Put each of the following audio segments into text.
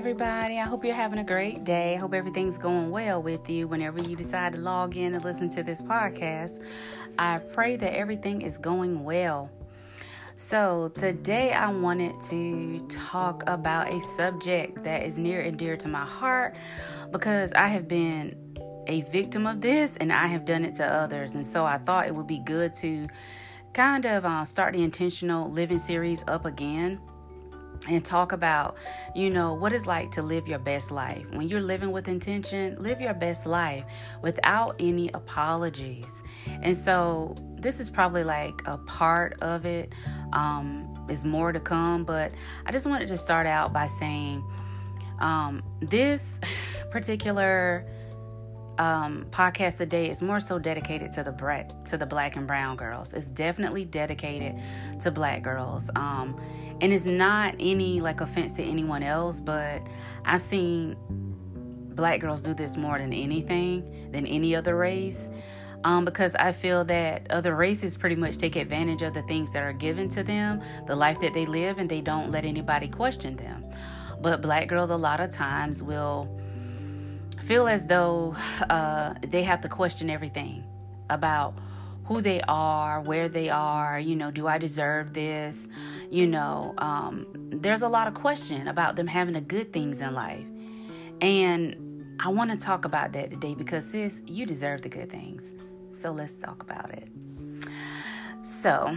everybody. I hope you're having a great day. I hope everything's going well with you whenever you decide to log in and listen to this podcast. I pray that everything is going well. So, today I wanted to talk about a subject that is near and dear to my heart because I have been a victim of this and I have done it to others. And so I thought it would be good to kind of uh, start the intentional living series up again and talk about, you know, what it's like to live your best life. When you're living with intention, live your best life without any apologies. And so, this is probably like a part of it. Um, is more to come, but I just wanted to start out by saying um, this particular um, podcast today is more so dedicated to the black to the black and brown girls. It's definitely dedicated to black girls. Um, and it's not any like offense to anyone else, but I've seen black girls do this more than anything, than any other race. Um, because I feel that other races pretty much take advantage of the things that are given to them, the life that they live, and they don't let anybody question them. But black girls, a lot of times, will feel as though uh, they have to question everything about who they are, where they are, you know, do I deserve this? You know, um, there's a lot of question about them having the good things in life. And I want to talk about that today because, sis, you deserve the good things. So let's talk about it. So,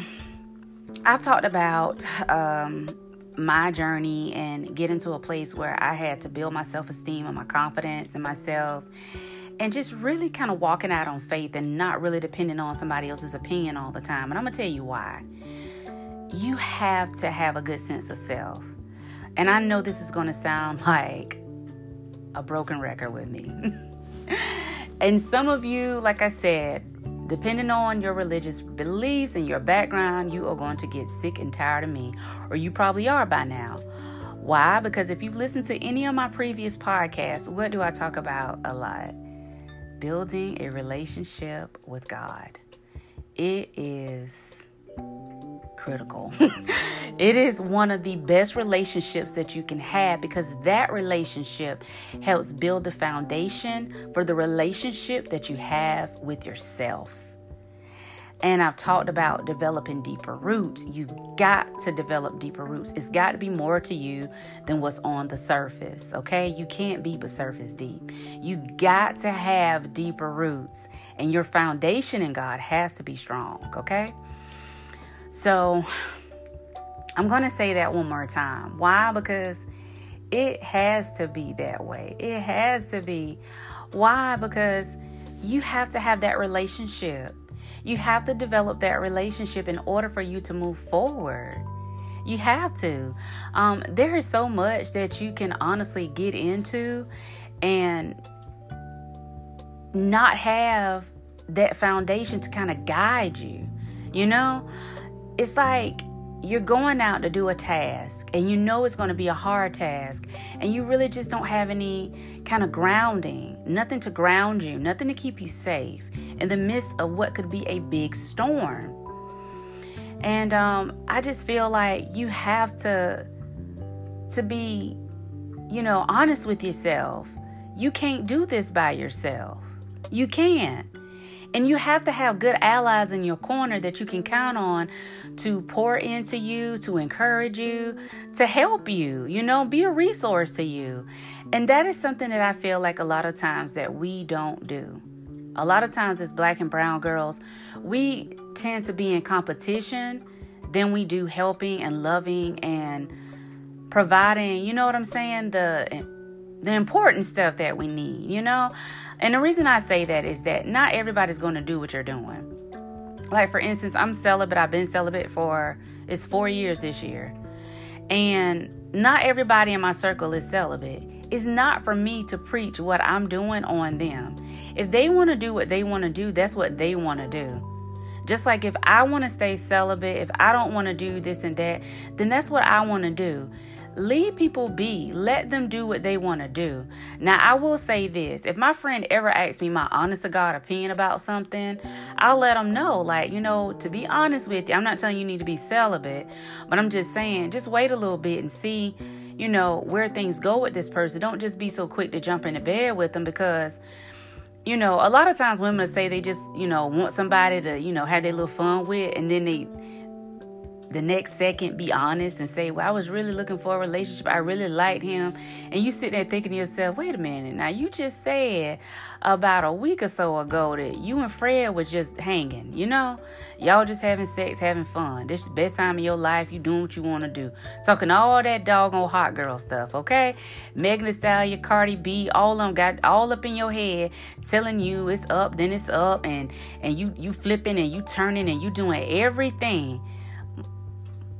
I've talked about um, my journey and getting to a place where I had to build my self esteem and my confidence in myself and just really kind of walking out on faith and not really depending on somebody else's opinion all the time. And I'm going to tell you why you have to have a good sense of self. And I know this is going to sound like a broken record with me. and some of you, like I said, depending on your religious beliefs and your background, you are going to get sick and tired of me, or you probably are by now. Why? Because if you've listened to any of my previous podcasts, what do I talk about a lot? Building a relationship with God. It is critical. Mm. it is one of the best relationships that you can have because that relationship helps build the foundation for the relationship that you have with yourself. And I've talked about developing deeper roots. You got to develop deeper roots. It's got to be more to you than what's on the surface, okay? You can't be but surface deep. You got to have deeper roots, and your foundation in God has to be strong, okay? So I'm going to say that one more time. Why? Because it has to be that way. It has to be. Why? Because you have to have that relationship. You have to develop that relationship in order for you to move forward. You have to. Um, there is so much that you can honestly get into and not have that foundation to kind of guide you. You know, it's like you're going out to do a task and you know it's going to be a hard task and you really just don't have any kind of grounding, nothing to ground you, nothing to keep you safe in the midst of what could be a big storm. And um, I just feel like you have to to be, you know, honest with yourself. You can't do this by yourself. You can't. And you have to have good allies in your corner that you can count on to pour into you, to encourage you, to help you, you know, be a resource to you. And that is something that I feel like a lot of times that we don't do. A lot of times as black and brown girls, we tend to be in competition than we do helping and loving and providing, you know what I'm saying? The the important stuff that we need, you know? And the reason I say that is that not everybody's going to do what you're doing. Like, for instance, I'm celibate. I've been celibate for, it's four years this year. And not everybody in my circle is celibate. It's not for me to preach what I'm doing on them. If they want to do what they want to do, that's what they want to do. Just like if I want to stay celibate, if I don't want to do this and that, then that's what I want to do. Leave people be. Let them do what they want to do. Now, I will say this if my friend ever asks me my honest to God opinion about something, I'll let them know. Like, you know, to be honest with you, I'm not telling you, you need to be celibate, but I'm just saying, just wait a little bit and see you know, where things go with this person. Don't just be so quick to jump into bed with them because you know, a lot of times women say they just, you know, want somebody to, you know, have their little fun with, and then they the next second be honest and say, Well, I was really looking for a relationship. I really liked him. And you sit there thinking to yourself, Wait a minute. Now, you just said about a week or so ago that you and Fred were just hanging, you know? Y'all just having sex, having fun. This is the best time of your life. You doing what you want to do. Talking all that doggone hot girl stuff, okay? Megan Thee Stallion, Cardi B, all of them got all up in your head telling you it's up, then it's up, and and you you flipping and you turning and you doing everything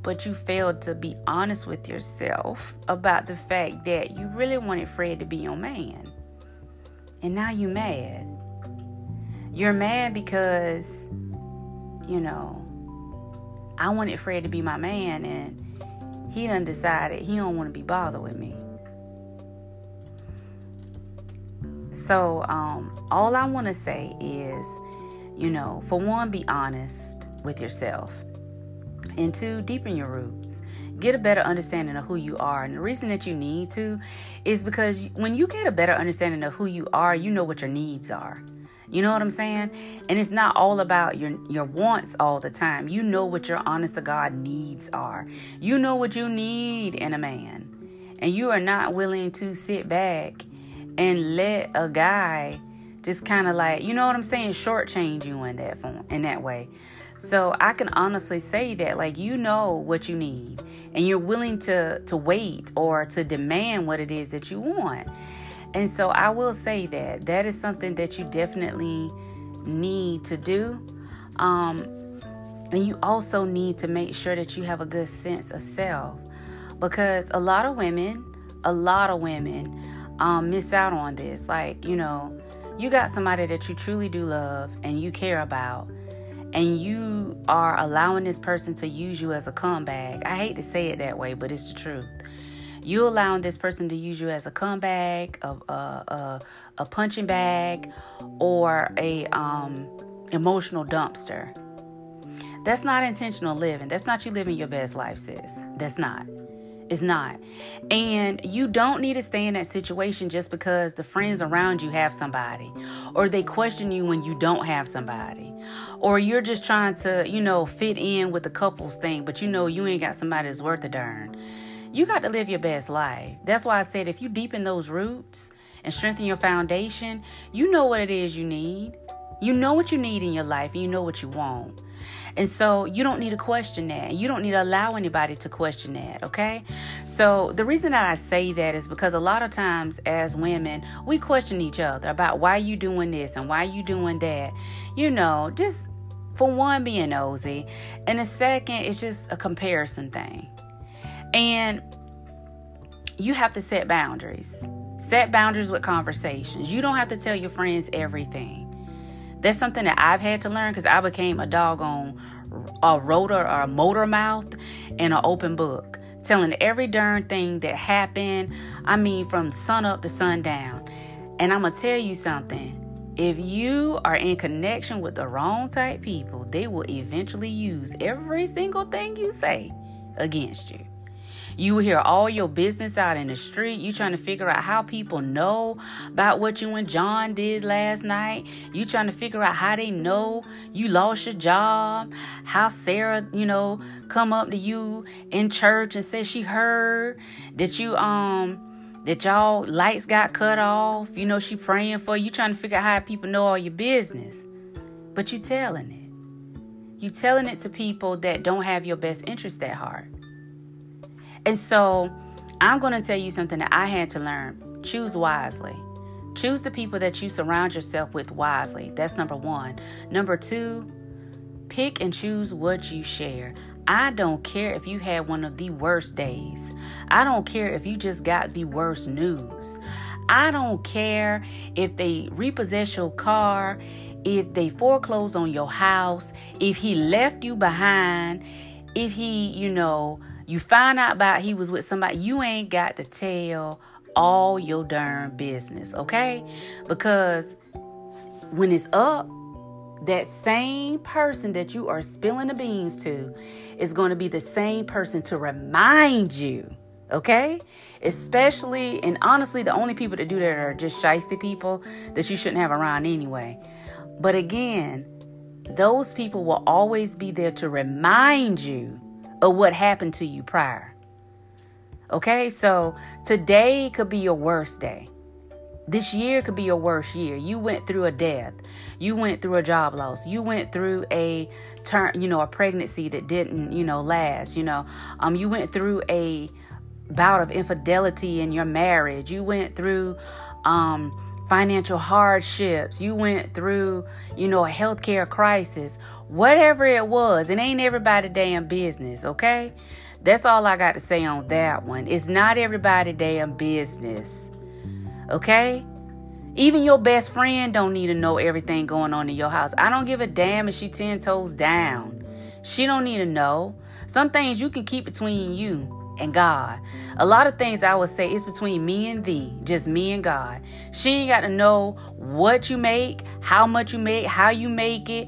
but you failed to be honest with yourself about the fact that you really wanted Fred to be your man. And now you're mad. You're mad because, you know, I wanted Fred to be my man and he done decided he don't want to be bothered with me. So, um, all I want to say is, you know, for one, be honest with yourself. And two, deepen your roots. Get a better understanding of who you are. And the reason that you need to is because when you get a better understanding of who you are, you know what your needs are. You know what I'm saying? And it's not all about your your wants all the time. You know what your honest to God needs are. You know what you need in a man. And you are not willing to sit back and let a guy just kind of like, you know what I'm saying, shortchange you in that form, in that way. So I can honestly say that like you know what you need and you're willing to to wait or to demand what it is that you want. And so I will say that that is something that you definitely need to do. Um, and you also need to make sure that you have a good sense of self because a lot of women, a lot of women um, miss out on this. Like, you know, you got somebody that you truly do love and you care about and you are allowing this person to use you as a comeback. I hate to say it that way, but it's the truth. You allowing this person to use you as a comeback, a a, a, a punching bag, or a um, emotional dumpster. That's not intentional living. That's not you living your best life, sis. That's not. It's not. And you don't need to stay in that situation just because the friends around you have somebody, or they question you when you don't have somebody, or you're just trying to, you know, fit in with the couples thing, but you know you ain't got somebody that's worth a darn. You got to live your best life. That's why I said if you deepen those roots and strengthen your foundation, you know what it is you need. You know what you need in your life, and you know what you want. And so you don't need to question that. You don't need to allow anybody to question that, okay? So the reason that I say that is because a lot of times as women, we question each other about why you doing this and why you doing that. You know, just for one being nosy, and the second it's just a comparison thing. And you have to set boundaries. Set boundaries with conversations. You don't have to tell your friends everything. That's something that I've had to learn because I became a doggone a rotor or a motor mouth and an open book, telling every darn thing that happened. I mean, from sun up to sundown. And I'm gonna tell you something. If you are in connection with the wrong type people, they will eventually use every single thing you say against you. You hear all your business out in the street. You trying to figure out how people know about what you and John did last night. You trying to figure out how they know you lost your job. How Sarah, you know, come up to you in church and say she heard that you um that y'all lights got cut off. You know she praying for you. Trying to figure out how people know all your business, but you telling it. You telling it to people that don't have your best interest at heart. And so I'm going to tell you something that I had to learn. Choose wisely. Choose the people that you surround yourself with wisely. That's number one. Number two, pick and choose what you share. I don't care if you had one of the worst days. I don't care if you just got the worst news. I don't care if they repossess your car, if they foreclose on your house, if he left you behind, if he, you know, you find out about he was with somebody, you ain't got to tell all your darn business, okay? Because when it's up, that same person that you are spilling the beans to is going to be the same person to remind you Okay? Especially and honestly, the only people that do that are just shisty people that you shouldn't have around anyway. But again, those people will always be there to remind you of what happened to you prior. Okay, so today could be your worst day. This year could be your worst year. You went through a death. You went through a job loss. You went through a turn, you know, a pregnancy that didn't, you know, last, you know. Um you went through a bout of infidelity in your marriage. You went through um financial hardships. You went through, you know, a healthcare crisis. Whatever it was, it ain't everybody damn business, okay? That's all I got to say on that one. It's not everybody damn business. Okay? Even your best friend don't need to know everything going on in your house. I don't give a damn if she 10 toes down. She don't need to know. Some things you can keep between you and God. A lot of things I would say is between me and thee, just me and God. She ain't got to know what you make, how much you make, how you make it.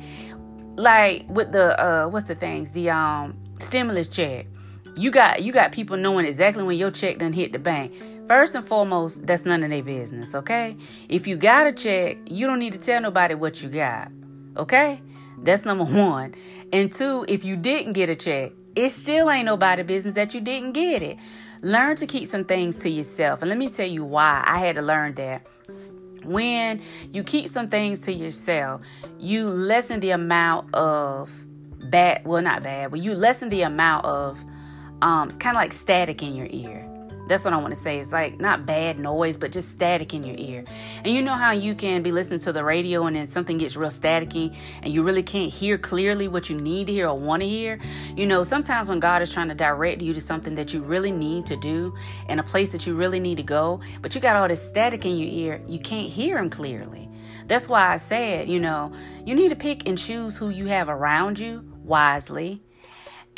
Like with the uh what's the things? The um stimulus check. You got you got people knowing exactly when your check done hit the bank. First and foremost, that's none of their business, okay? If you got a check, you don't need to tell nobody what you got, okay? That's number one. And two, if you didn't get a check, it still ain't nobody business that you didn't get it. Learn to keep some things to yourself. And let me tell you why I had to learn that. When you keep some things to yourself, you lessen the amount of bad, well, not bad, but you lessen the amount of, um, it's kind of like static in your ear. That's what I want to say. It's like not bad noise, but just static in your ear. And you know how you can be listening to the radio and then something gets real staticky and you really can't hear clearly what you need to hear or want to hear? You know, sometimes when God is trying to direct you to something that you really need to do and a place that you really need to go, but you got all this static in your ear, you can't hear Him clearly. That's why I said, you know, you need to pick and choose who you have around you wisely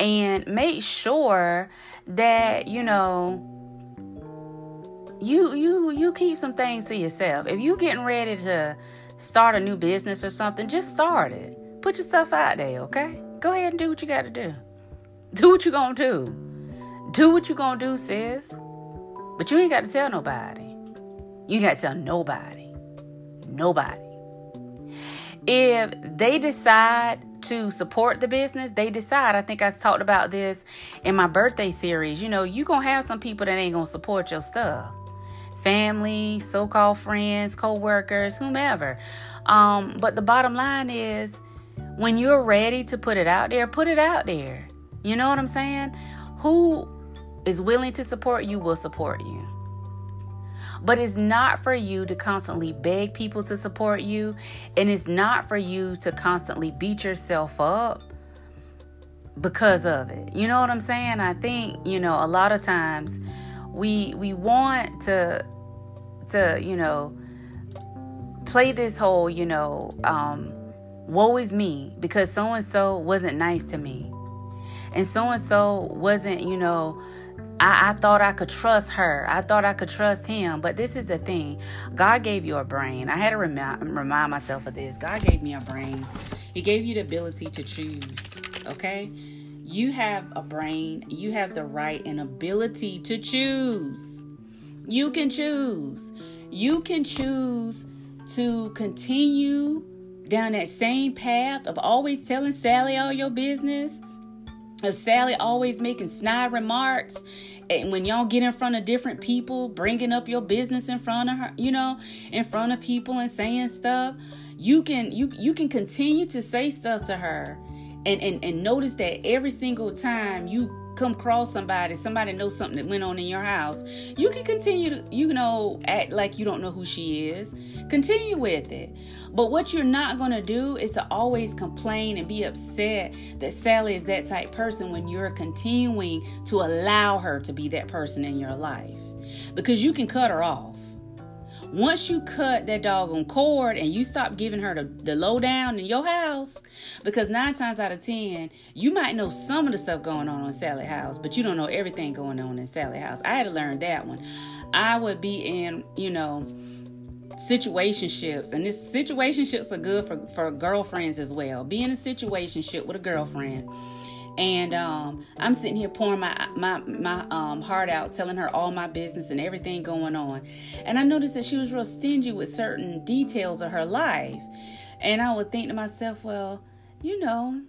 and make sure that, you know, you you you keep some things to yourself. If you getting ready to start a new business or something, just start it. Put your stuff out there, okay? Go ahead and do what you got to do. Do what you gonna do. Do what you gonna do, sis. But you ain't got to tell nobody. You got to tell nobody. Nobody. If they decide to support the business, they decide. I think I talked about this in my birthday series. You know, you to have some people that ain't to support your stuff family, so called friends, co workers, whomever. Um, but the bottom line is when you're ready to put it out there, put it out there. You know what I'm saying? Who is willing to support you will support you. But it's not for you to constantly beg people to support you, and it's not for you to constantly beat yourself up because of it. You know what I'm saying? I think, you know, a lot of times we we want to to you know play this whole you know um woe is me because so and so wasn't nice to me and so and so wasn't you know I, I, thought I could trust her. I thought I could trust him. But this is the thing God gave you a brain. I had to remind, remind myself of this. God gave me a brain, He gave you the ability to choose. Okay? You have a brain, you have the right and ability to choose. You can choose. You can choose to continue down that same path of always telling Sally all your business, of Sally always making snide remarks. And when y'all get in front of different people, bringing up your business in front of her, you know, in front of people and saying stuff, you can you you can continue to say stuff to her and, and, and notice that every single time you come across somebody, somebody knows something that went on in your house, you can continue to, you know, act like you don't know who she is. Continue with it. But what you're not going to do is to always complain and be upset that Sally is that type person when you're continuing to allow her to be that person in your life. Because you can cut her off. Once you cut that doggone cord and you stop giving her the, the lowdown in your house, because nine times out of ten, you might know some of the stuff going on in Sally house, but you don't know everything going on in Sally house. I had to learn that one. I would be in, you know, situationships and this situationships are good for for girlfriends as well be in a situationship with a girlfriend and um, I'm sitting here pouring my my my um, heart out, telling her all my business and everything going on. And I noticed that she was real stingy with certain details of her life. And I would think to myself, well, you know,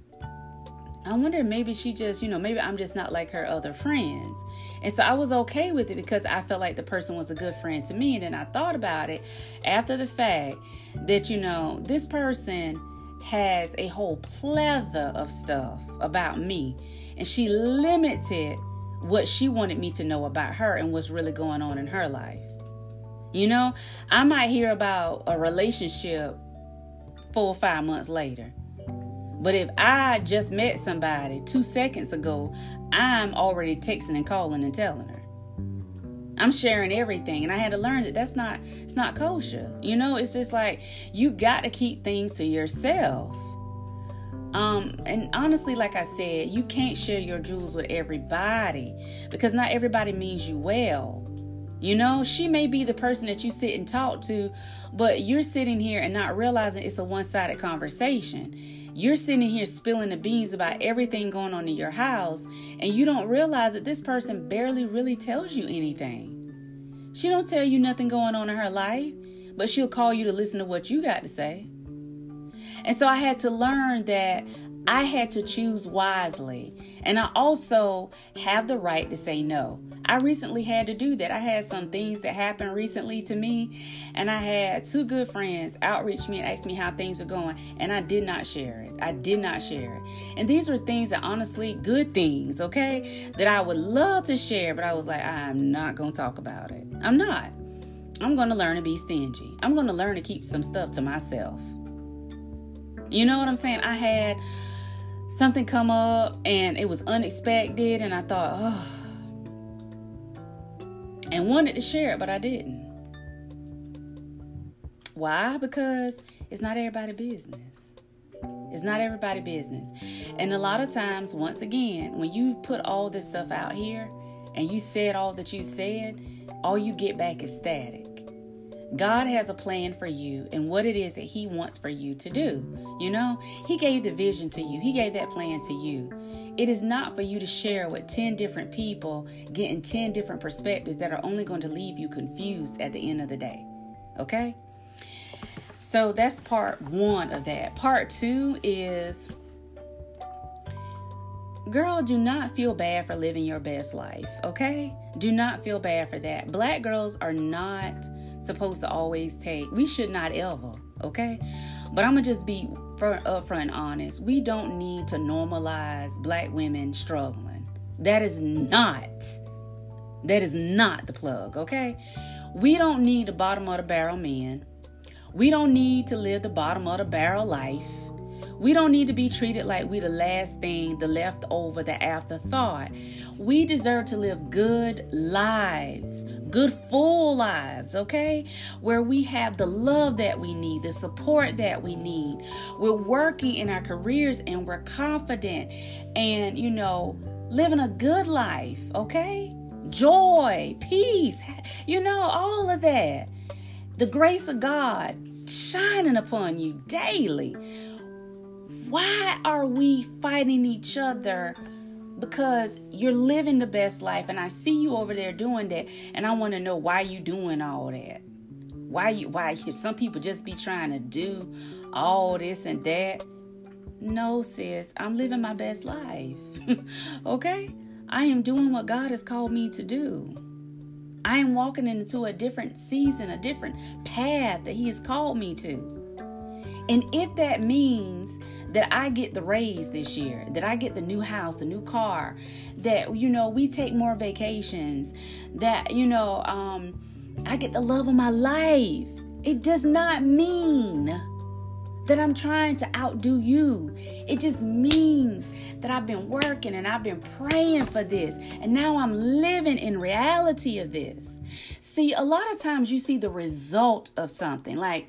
I wonder maybe she just, you know, maybe I'm just not like her other friends. And so I was okay with it because I felt like the person was a good friend to me. And then I thought about it after the fact that, you know, this person has a whole plethora of stuff about me. And she limited what she wanted me to know about her and what's really going on in her life. You know, I might hear about a relationship four or five months later. But if I just met somebody two seconds ago, I'm already texting and calling and telling her. I'm sharing everything, and I had to learn that that's not it's not kosher. You know, it's just like you got to keep things to yourself. Um, and honestly, like I said, you can't share your jewels with everybody because not everybody means you well. You know, she may be the person that you sit and talk to, but you're sitting here and not realizing it's a one sided conversation. You're sitting here spilling the beans about everything going on in your house, and you don't realize that this person barely really tells you anything. She don't tell you nothing going on in her life, but she'll call you to listen to what you got to say. And so I had to learn that I had to choose wisely. And I also have the right to say no. I recently had to do that. I had some things that happened recently to me, and I had two good friends outreach me and ask me how things are going, and I did not share it. I did not share it. And these were things that honestly, good things, okay, that I would love to share, but I was like, I'm not going to talk about it. I'm not. I'm going to learn to be stingy. I'm going to learn to keep some stuff to myself. You know what I'm saying? I had something come up and it was unexpected, and I thought, oh, and wanted to share it, but I didn't. Why? Because it's not everybody business. It's not everybody business. And a lot of times, once again, when you put all this stuff out here and you said all that you said, all you get back is static. God has a plan for you and what it is that He wants for you to do. You know, He gave the vision to you, He gave that plan to you. It is not for you to share with 10 different people, getting 10 different perspectives that are only going to leave you confused at the end of the day. Okay? So that's part one of that. Part two is girl, do not feel bad for living your best life, okay? Do not feel bad for that. Black girls are not supposed to always take, we should not ever, okay? But I'm gonna just be upfront honest. We don't need to normalize black women struggling. That is not, that is not the plug, okay? We don't need the bottom of the barrel men. We don't need to live the bottom of the barrel life. We don't need to be treated like we the last thing, the leftover, the afterthought. We deserve to live good lives good, full lives, okay? Where we have the love that we need, the support that we need. We're working in our careers and we're confident and, you know, living a good life, okay? Joy, peace, you know, all of that. The grace of God shining upon you daily. Why are we fighting each other? Because you're living the best life and I see you over there doing that and I want to know why you doing all that. Why you why some people just be trying to do all this and that. No, sis, I'm living my best life. okay? I am doing what God has called me to do. I am walking into a different season, a different path that He has called me to. And if that means that I get the raise this year, that I get the new house, the new car, that, you know, we take more vacations, that, you know, um, I get the love of my life. It does not mean that I'm trying to outdo you. It just means that I've been working and I've been praying for this. And now I'm living in reality of this. See, a lot of times you see the result of something. Like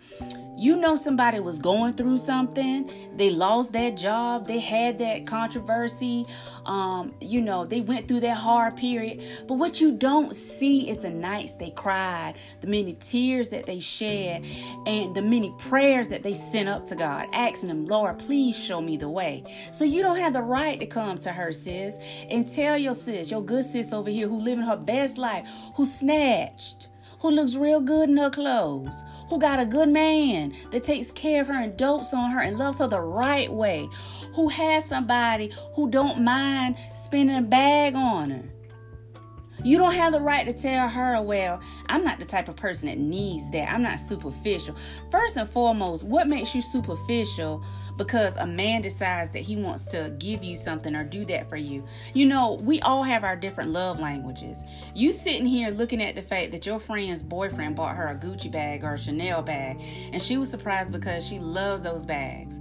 You know somebody was going through something, they lost their job, they had that controversy, um, you know, they went through that hard period. But what you don't see is the nights they cried, the many tears that they shed, and the many prayers that they sent up to God, asking Him, Lord, please show me the way. So you don't have the right to come to her, sis, and tell your sis, your good sis over here who living her best life, who snatched who looks real good in her clothes, who got a good man that takes care of her and dotes on her and loves her the right way, who has somebody who don't mind spending a bag on her. You don't have the right to tell her, well, I'm not the type of person that needs that. I'm not superficial. First and foremost, what makes you superficial because a man decides that he wants to give you something or do that for you. You know, we all have our different love languages. You sitting here looking at the fact that your friend's boyfriend bought her a Gucci bag or a Chanel bag, and she was surprised because she loves those bags.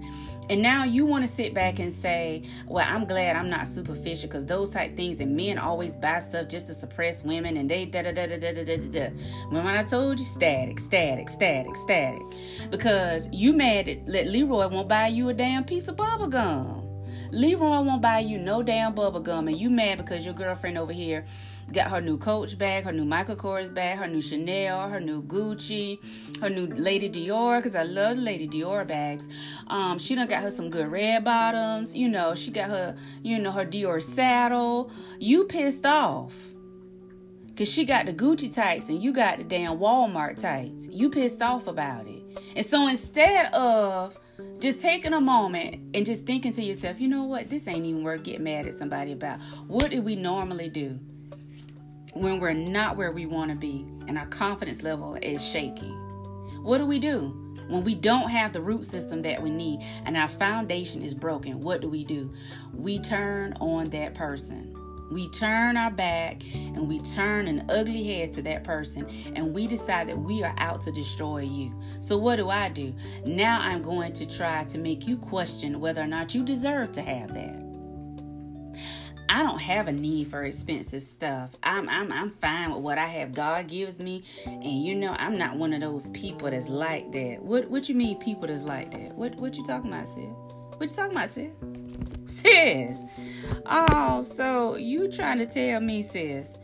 And now you want to sit back and say, well, I'm glad I'm not superficial because those type things and men always buy stuff just to suppress women and they da da da da da da da da. Remember I told you? Static, static, static, static. Because you mad that Leroy won't buy you a damn piece of bubble gum. Leroy won't buy you no damn bubble gum and you mad because your girlfriend over here got her new Coach bag, her new Michael Kors bag, her new Chanel, her new Gucci, her new Lady Dior, because I love Lady Dior bags. Um, she done got her some good red bottoms. You know, she got her, you know, her Dior saddle. You pissed off. Cause she got the Gucci tights and you got the damn Walmart tights. You pissed off about it. And so instead of just taking a moment and just thinking to yourself, you know what, this ain't even worth getting mad at somebody about. What do we normally do? When we're not where we want to be and our confidence level is shaky? What do we do? When we don't have the root system that we need and our foundation is broken, what do we do? We turn on that person. We turn our back and we turn an ugly head to that person and we decide that we are out to destroy you. So, what do I do? Now I'm going to try to make you question whether or not you deserve to have that. I don't have a need for expensive stuff. I'm I'm I'm fine with what I have. God gives me, and you know I'm not one of those people that's like that. What what you mean people that's like that? What what you talking about, sis? What you talking about, sis? Sis. Oh, so you trying to tell me, sis,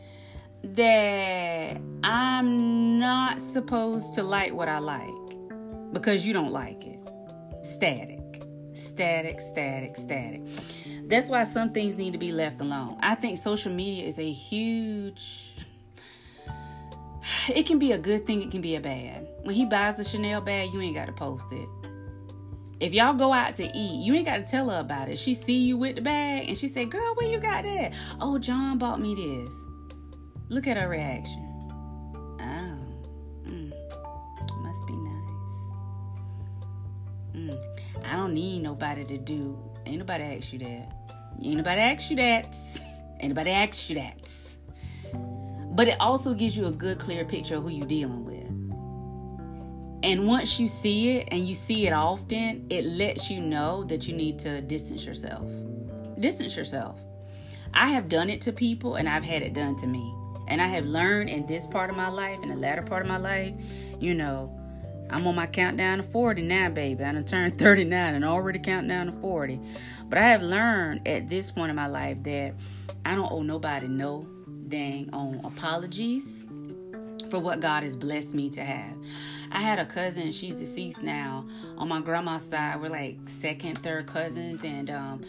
that I'm not supposed to like what I like because you don't like it. Static. Static, static, static. That's why some things need to be left alone. I think social media is a huge it can be a good thing, it can be a bad. When he buys the Chanel bag, you ain't got to post it. If y'all go out to eat, you ain't got to tell her about it. She see you with the bag and she say, "Girl, where you got that?" "Oh, John bought me this." Look at her reaction. Oh, mm, must be nice. Mm, I don't need nobody to do. Ain't nobody ask you that. Ain't nobody ask you that. Ain't nobody ask you that. But it also gives you a good, clear picture of who you're dealing with. And once you see it and you see it often, it lets you know that you need to distance yourself. Distance yourself. I have done it to people and I've had it done to me. And I have learned in this part of my life, in the latter part of my life, you know, I'm on my countdown to 40 now, baby. I done turned 39 and already counting down to 40. But I have learned at this point in my life that I don't owe nobody no dang on apologies for what God has blessed me to have. I had a cousin, she's deceased now. On my grandma's side, we're like second, third cousins, and um,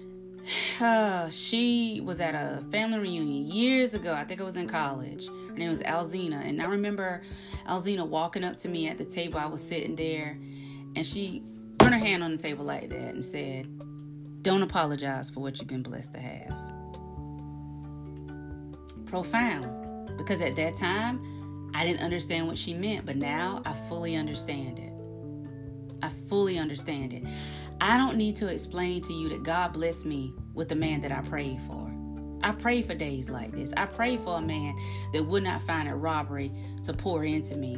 uh, she was at a family reunion years ago. I think I was in college. Name was Alzina, and I remember Alzina walking up to me at the table. I was sitting there, and she put her hand on the table like that and said, don't apologize for what you've been blessed to have. Profound. Because at that time, I didn't understand what she meant, but now I fully understand it. I fully understand it. I don't need to explain to you that God blessed me with the man that I prayed for. I pray for days like this. I pray for a man that would not find it robbery to pour into me,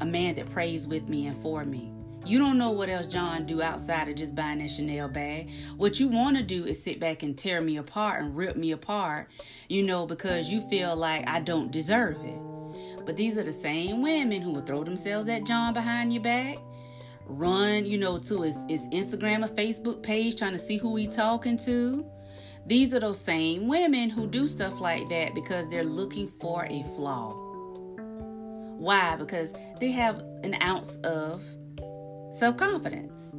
a man that prays with me and for me. You don't know what else John do outside of just buying that Chanel bag. What you want to do is sit back and tear me apart and rip me apart, you know, because you feel like I don't deserve it. But these are the same women who will throw themselves at John behind your back. run, you know, to his, his Instagram or Facebook page trying to see who he talking to. These are those same women who do stuff like that because they're looking for a flaw. Why? Because they have an ounce of self confidence.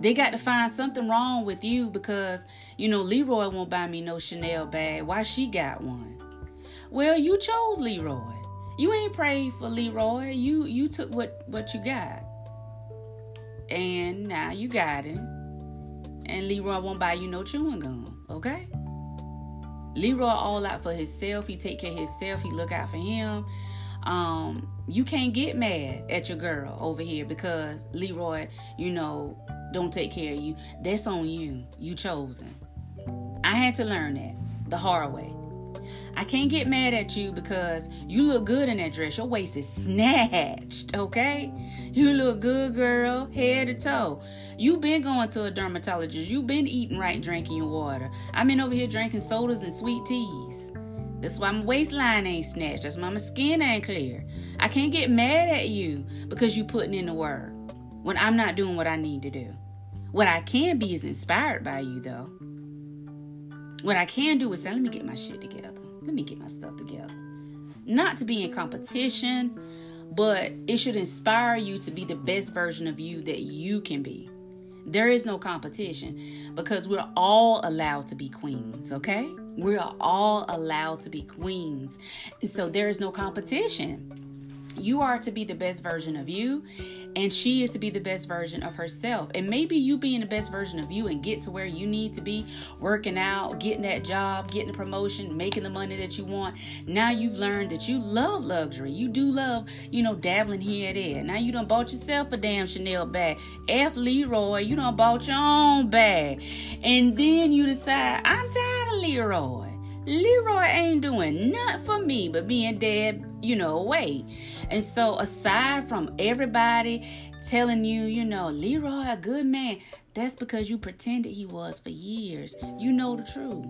They got to find something wrong with you because, you know, Leroy won't buy me no Chanel bag. Why she got one? Well, you chose Leroy. You ain't prayed for Leroy. You you took what what you got. And now you got him. And Leroy won't buy you no chewing gum, okay? Leroy all out for himself. He take care of himself. He look out for him. Um, you can't get mad at your girl over here because Leroy, you know, don't take care of you. That's on you. You chosen. I had to learn that the hard way. I can't get mad at you because you look good in that dress. Your waist is snatched, okay? You look good, girl, head to toe. you been going to a dermatologist. you been eating right, drinking your water. I've been over here drinking sodas and sweet teas. That's why my waistline ain't snatched. That's why my skin ain't clear. I can't get mad at you because you putting in the work when I'm not doing what I need to do. What I can be is inspired by you, though. What I can do is say, let me get my shit together. Let me get my stuff together. Not to be in competition, but it should inspire you to be the best version of you that you can be. There is no competition because we're all allowed to be queens, okay? We are all allowed to be queens. So there is no competition. You are to be the best version of you, and she is to be the best version of herself. And maybe you being the best version of you and get to where you need to be, working out, getting that job, getting a promotion, making the money that you want. Now you've learned that you love luxury. You do love, you know, dabbling here and there. Now you done bought yourself a damn Chanel bag. F Leroy, you done bought your own bag. And then you decide, I'm tired of Leroy. Leroy ain't doing nothing for me but being dead, you know, away. And so, aside from everybody telling you, you know, Leroy, a good man, that's because you pretended he was for years. You know the truth.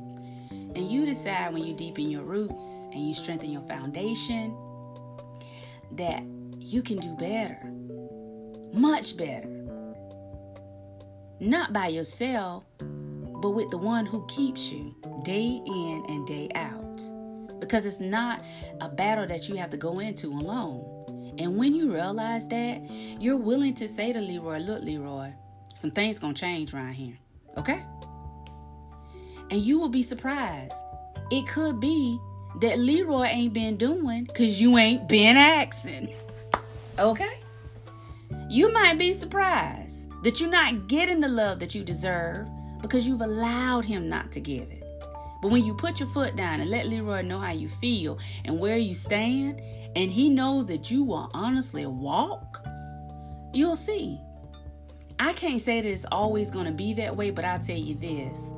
And you decide when you deepen your roots and you strengthen your foundation that you can do better, much better. Not by yourself, but with the one who keeps you day in and day out. Because it's not a battle that you have to go into alone. And when you realize that, you're willing to say to Leroy, Look, Leroy, some things gonna change around here. Okay? And you will be surprised. It could be that Leroy ain't been doing because you ain't been asking. Okay? You might be surprised that you're not getting the love that you deserve because you've allowed him not to give it. But when you put your foot down and let Leroy know how you feel and where you stand, and he knows that you will honestly walk, you'll see. I can't say that it's always going to be that way, but I'll tell you this.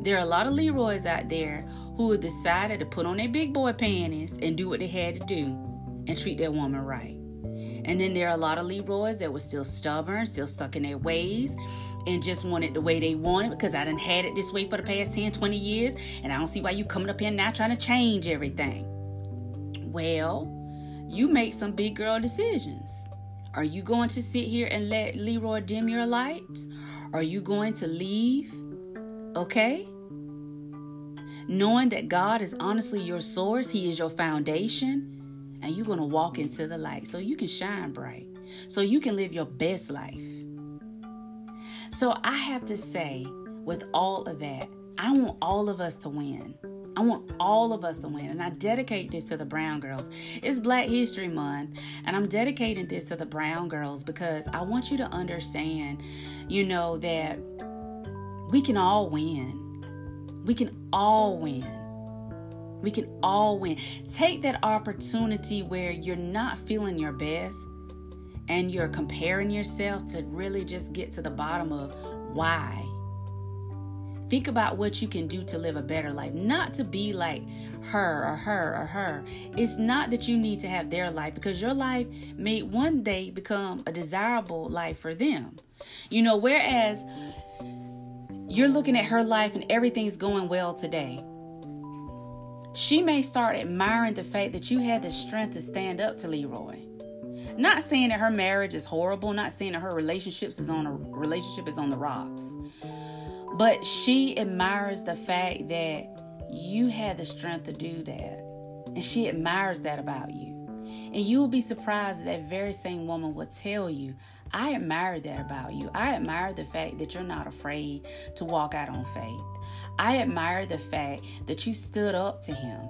There are a lot of Leroys out there who have decided to put on their big boy panties and do what they had to do and treat their woman right. And then there are a lot of Leroys that were still stubborn, still stuck in their ways, and just want it the way they want it because I done had it this way for the past 10, 20 years, and I don't see why you coming up here now trying to change everything. Well, you make some big girl decisions. Are you going to sit here and let Leroy dim your light? Are you going to leave? Okay? Knowing that God is honestly your source, He is your foundation, and you're going to walk into the light so you can shine bright, so you can live your best life. So I have to say, with all of that, I want all of us to win. I want all of us to win. And I dedicate this to the brown girls. It's Black History Month, and I'm dedicating this to the brown girls because I want you to understand, you know, that we can all win. We can all win. We can all win. Take that opportunity where you're not feeling your best and you're comparing yourself to really just get to the bottom of why. Think about what you can do to live a better life, not to be like her or her or her. It's not that you need to have their life because your life may one day become a desirable life for them. You know, whereas you're looking at her life and everything's going well today. She may start admiring the fact that you had the strength to stand up to Leroy Not saying that her marriage is horrible, not saying that her relationships is on a relationship is on the rocks. But she admires the fact that you had the strength to do that. And she admires that about you. And you will be surprised that that very same woman will tell you, I admire that about you. I admire the fact that you're not afraid to walk out on faith. I admire the fact that you stood up to him.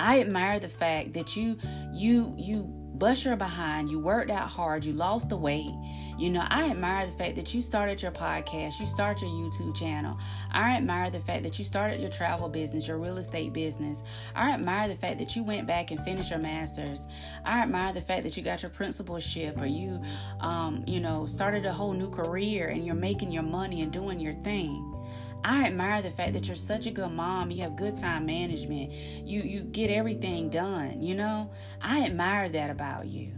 I admire the fact that you you you bust your behind, you worked out hard, you lost the weight. You know, I admire the fact that you started your podcast, you started your YouTube channel. I admire the fact that you started your travel business, your real estate business. I admire the fact that you went back and finished your master's. I admire the fact that you got your principalship or you, um, you know, started a whole new career and you're making your money and doing your thing. I admire the fact that you're such a good mom. You have good time management. You you get everything done, you know? I admire that about you.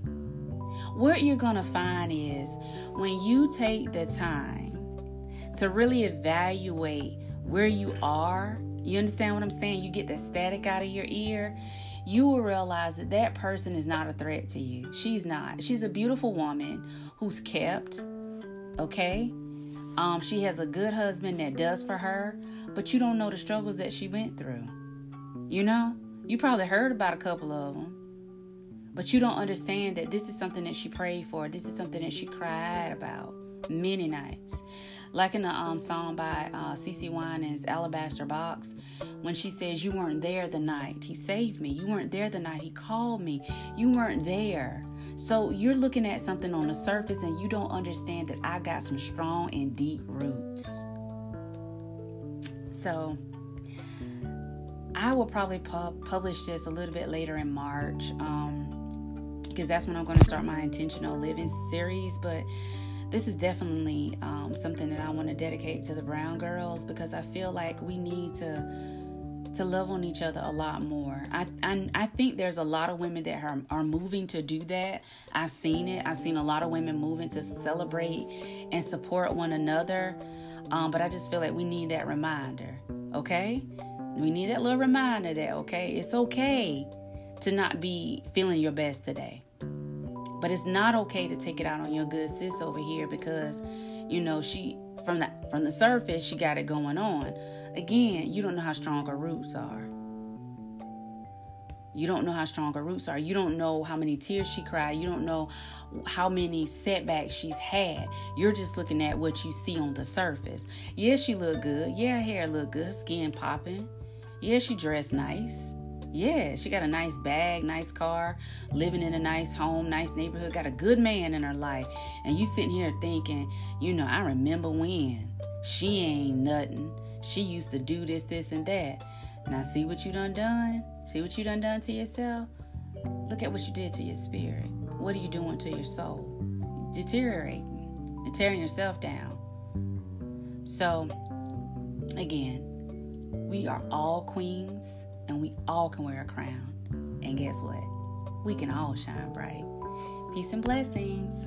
What you're going to find is when you take the time to really evaluate where you are, you understand what I'm saying? You get the static out of your ear you will realize that that person is not a threat to you. She's not. She's a beautiful woman who's kept, okay? Um, she has a good husband that does for her, but you don't know the struggles that she went through. You know, you probably heard about a couple of them, but you don't understand that this is something that she prayed for. This is something that she cried about many nights. Like in the um, song by uh, CeCe Winans, Alabaster Box, when she says, You weren't there the night he saved me. You weren't there the night he called me. You weren't there. So you're looking at something on the surface and you don't understand that I got some strong and deep roots. So I will probably pub- publish this a little bit later in March. Um, because that's when I'm going to start my intentional living series. But this is definitely um, something that I want to dedicate to the brown girls because I feel like we need to to love on each other a lot more. I, I, I think there's a lot of women that are, are moving to do that. I've seen it. I've seen a lot of women moving to celebrate and support one another. Um, but I just feel like we need that reminder. Okay, we need that little reminder that okay, it's okay to not be feeling your best today. But it's not okay to take it out on your good sis over here because, you know, she from the from the surface she got it going on. Again, you don't know how strong her roots are. You don't know how strong her roots are. You don't know how many tears she cried. You don't know how many setbacks she's had. You're just looking at what you see on the surface. Yeah, she look good. Yeah, hair look good. Skin popping. Yeah, she dressed nice. Yeah, she got a nice bag, nice car, living in a nice home, nice neighborhood, got a good man in her life. And you sitting here thinking, you know, I remember when she ain't nothing. She used to do this, this, and that. Now see what you done done? See what you done done to yourself? Look at what you did to your spirit. What are you doing to your soul? Deteriorating and tearing yourself down. So, again, we are all queens and we all can wear a crown. And guess what? We can all shine bright. Peace and blessings.